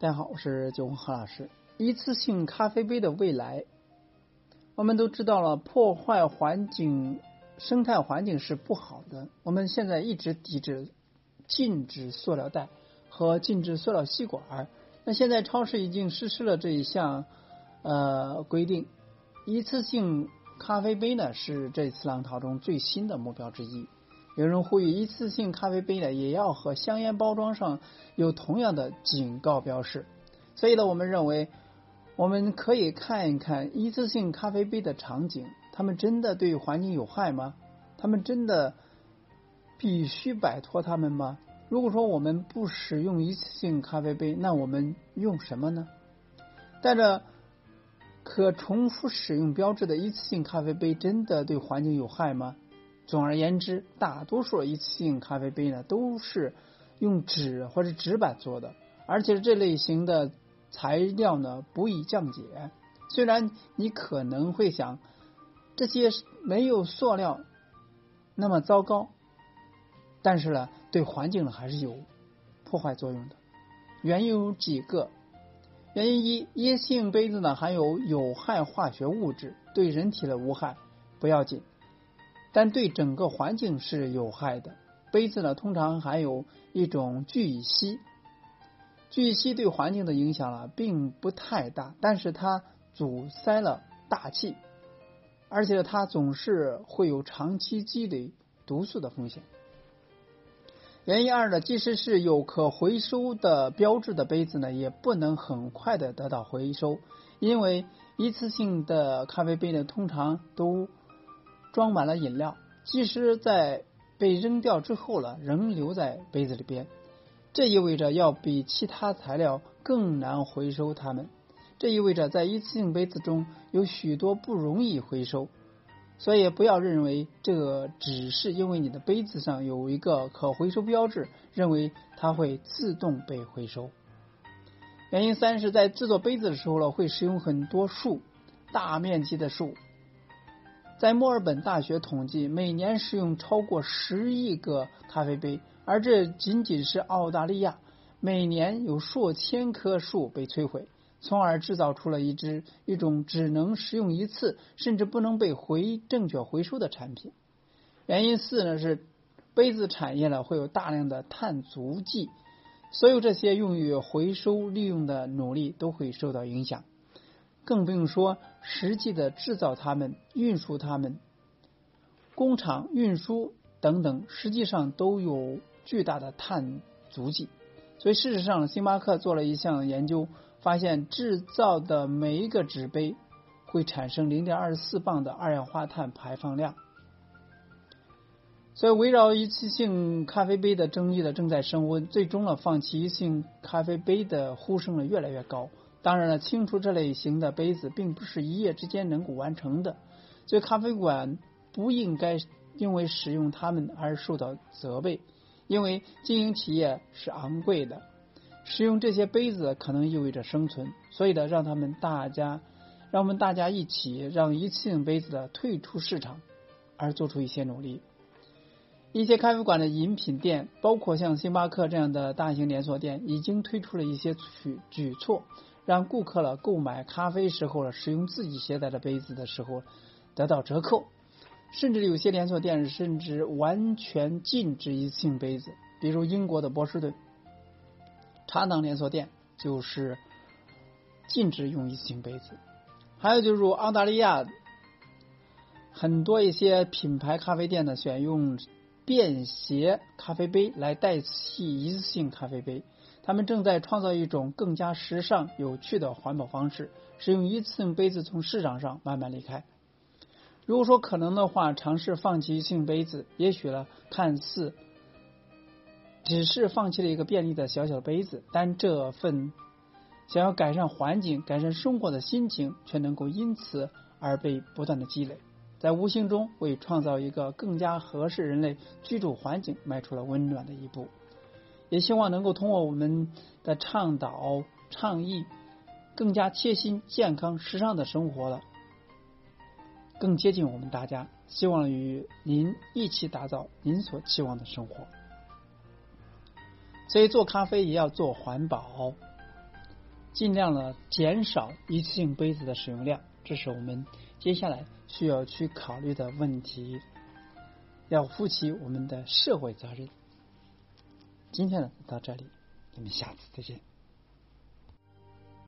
大家好，我是九红何老师。一次性咖啡杯的未来，我们都知道了，破坏环境、生态环境是不好的。我们现在一直抵制、禁止塑料袋和禁止塑料吸管。那现在超市已经实施了这一项呃规定，一次性咖啡杯呢是这次浪潮中最新的目标之一。有人呼吁一次性咖啡杯呢，也要和香烟包装上有同样的警告标识。所以呢，我们认为我们可以看一看一次性咖啡杯的场景，他们真的对环境有害吗？他们真的必须摆脱它们吗？如果说我们不使用一次性咖啡杯，那我们用什么呢？带着可重复使用标志的一次性咖啡杯，真的对环境有害吗？总而言之，大多数一次性咖啡杯呢都是用纸或者纸板做的，而且这类型的材料呢不易降解。虽然你可能会想，这些没有塑料那么糟糕，但是呢，对环境呢还是有破坏作用的。原因有几个，原因一，一次性杯子呢含有有害化学物质，对人体的无害不要紧。但对整个环境是有害的。杯子呢，通常含有一种聚乙烯，聚乙烯对环境的影响呢并不太大，但是它阻塞了大气，而且它总是会有长期积累毒素的风险。原因二呢，即使是有可回收的标志的杯子呢，也不能很快的得到回收，因为一次性的咖啡杯呢，通常都。装满了饮料，即使在被扔掉之后了，仍留在杯子里边。这意味着要比其他材料更难回收它们。这意味着在一次性杯子中有许多不容易回收。所以不要认为这只是因为你的杯子上有一个可回收标志，认为它会自动被回收。原因三是在制作杯子的时候呢，会使用很多树，大面积的树。在墨尔本大学统计，每年使用超过十亿个咖啡杯，而这仅仅是澳大利亚，每年有数千棵树被摧毁，从而制造出了一只一种只能使用一次，甚至不能被回正确回收的产品。原因四呢是杯子产业呢会有大量的碳足迹，所有这些用于回收利用的努力都会受到影响。更不用说实际的制造它们、运输它们、工厂运输等等，实际上都有巨大的碳足迹。所以，事实上，星巴克做了一项研究，发现制造的每一个纸杯会产生零点二四磅的二氧化碳排放量。所以，围绕一次性咖啡杯的争议呢正在升温，最终呢，放弃一次性咖啡杯的呼声呢越来越高。当然了，清除这类型的杯子并不是一夜之间能够完成的，所以咖啡馆不应该因为使用它们而受到责备，因为经营企业是昂贵的，使用这些杯子可能意味着生存，所以呢，让他们大家，让我们大家一起让一次性杯子的退出市场，而做出一些努力。一些咖啡馆的饮品店，包括像星巴克这样的大型连锁店，已经推出了一些举举措。让顾客了购买咖啡时候了使用自己携带的杯子的时候得到折扣，甚至有些连锁店甚至完全禁止一次性杯子，比如英国的波士顿茶档连锁店就是禁止用一次性杯子，还有就是澳大利亚很多一些品牌咖啡店呢选用便携咖啡杯来代替一次性咖啡杯。他们正在创造一种更加时尚、有趣的环保方式，使用一次性杯子从市场上慢慢离开。如果说可能的话，尝试放弃一次性杯子，也许呢，看似只是放弃了一个便利的小小杯子，但这份想要改善环境、改善生活的心情，却能够因此而被不断的积累，在无形中为创造一个更加合适人类居住环境迈出了温暖的一步。也希望能够通过我们的倡导、倡议，更加贴心、健康、时尚的生活了。更接近我们大家，希望与您一起打造您所期望的生活。所以做咖啡也要做环保，尽量呢减少一次性杯子的使用量，这是我们接下来需要去考虑的问题，要负起我们的社会责任。今天呢就到这里，我们下次再见。